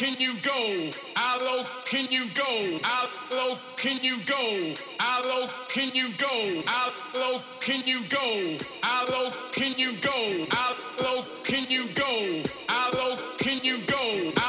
can you go? How low can you go? How low can you go? How low can you go? How low can you go? How low can you go? How low can you go? How low can you go?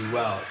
You out.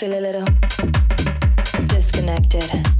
Feel a little disconnected.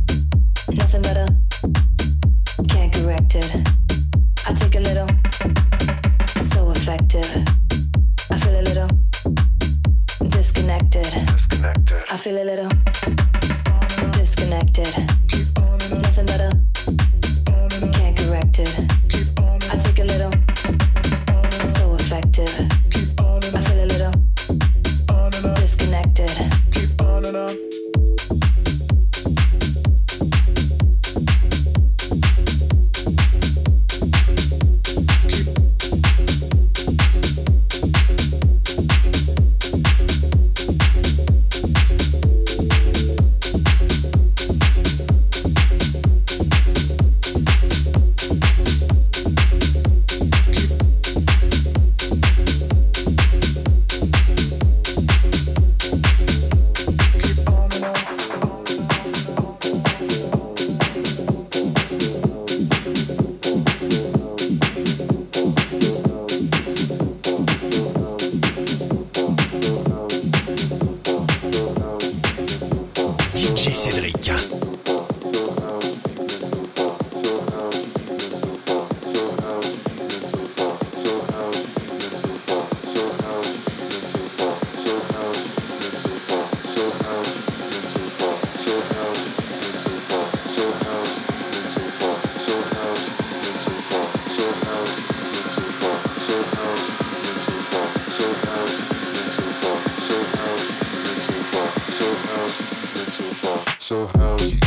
so house, then so far, so house.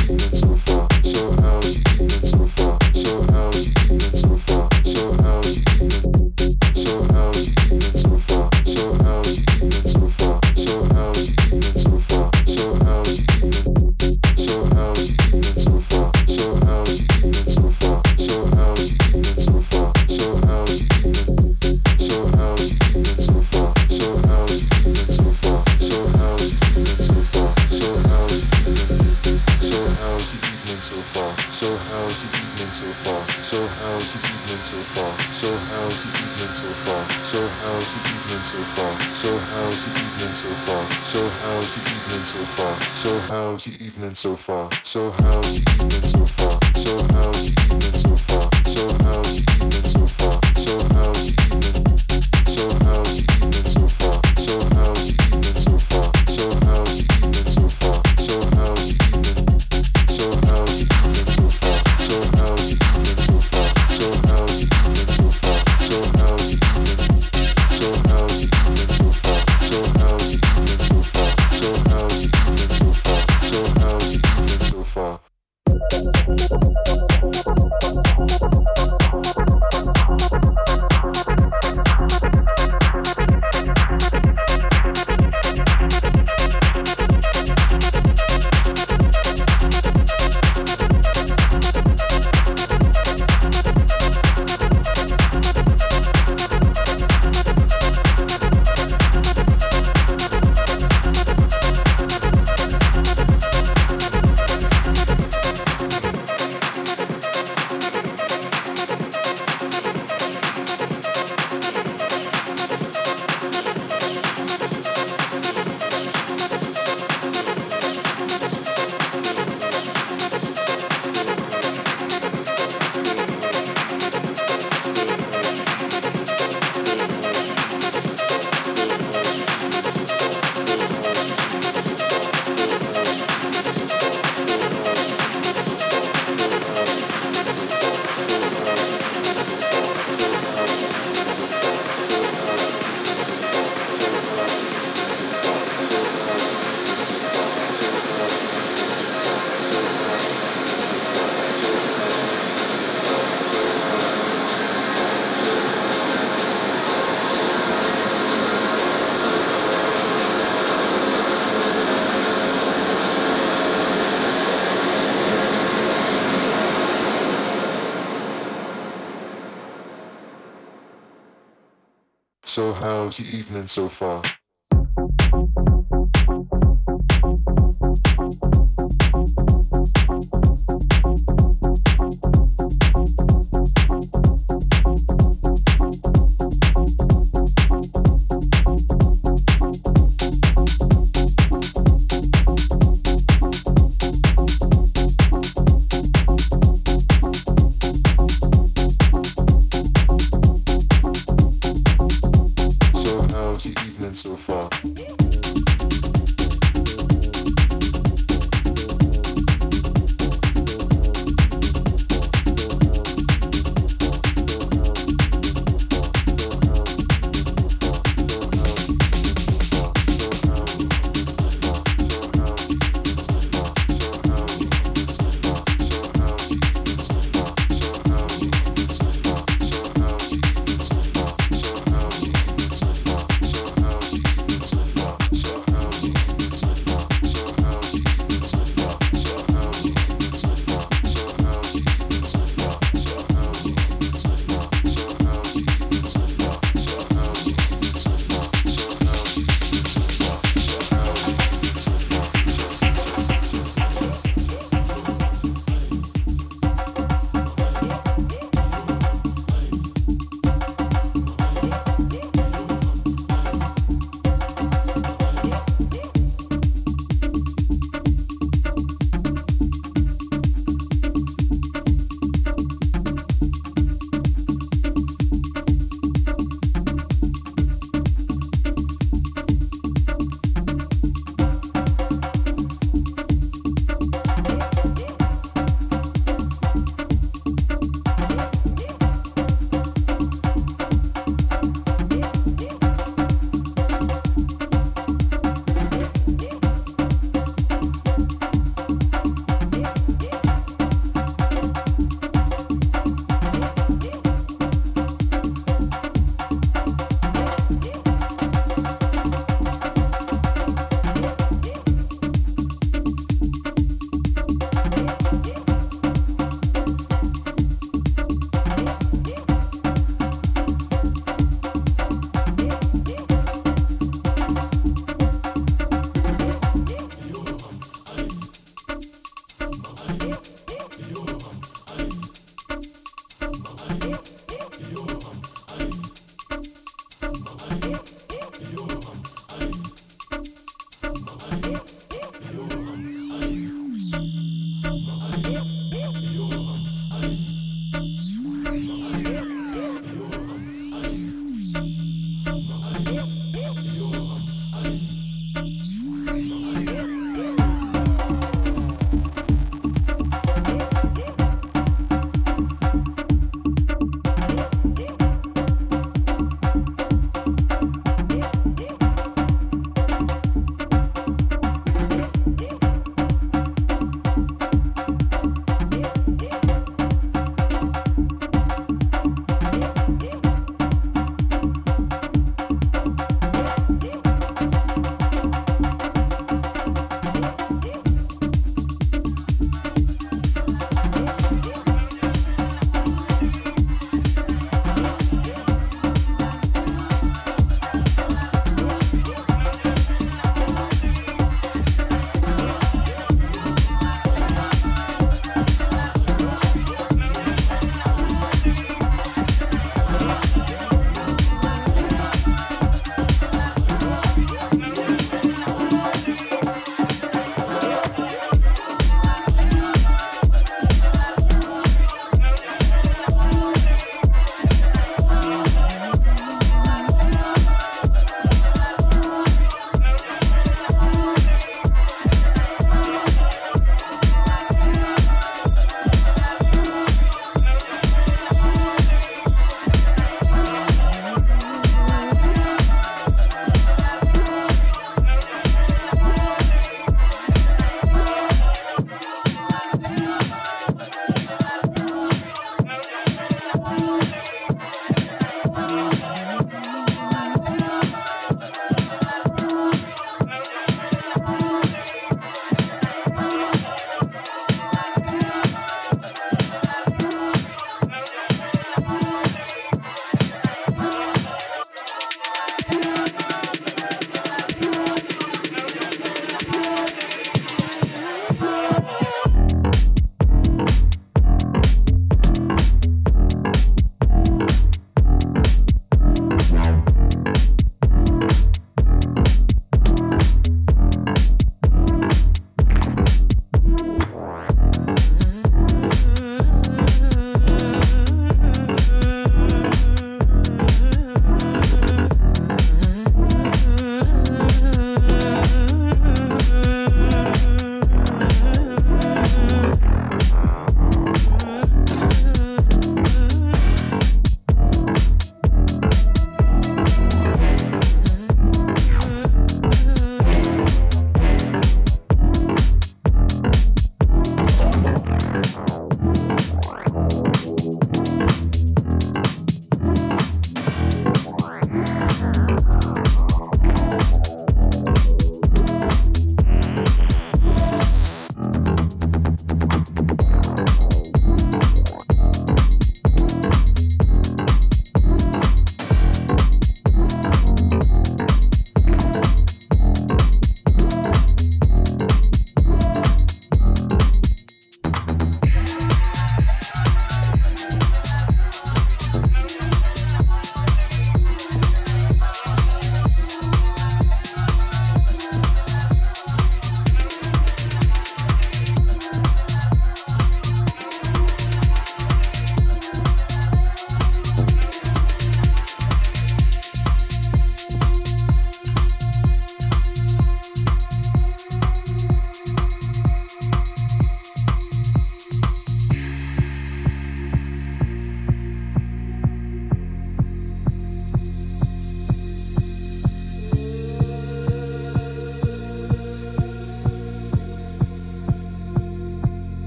Evening so far?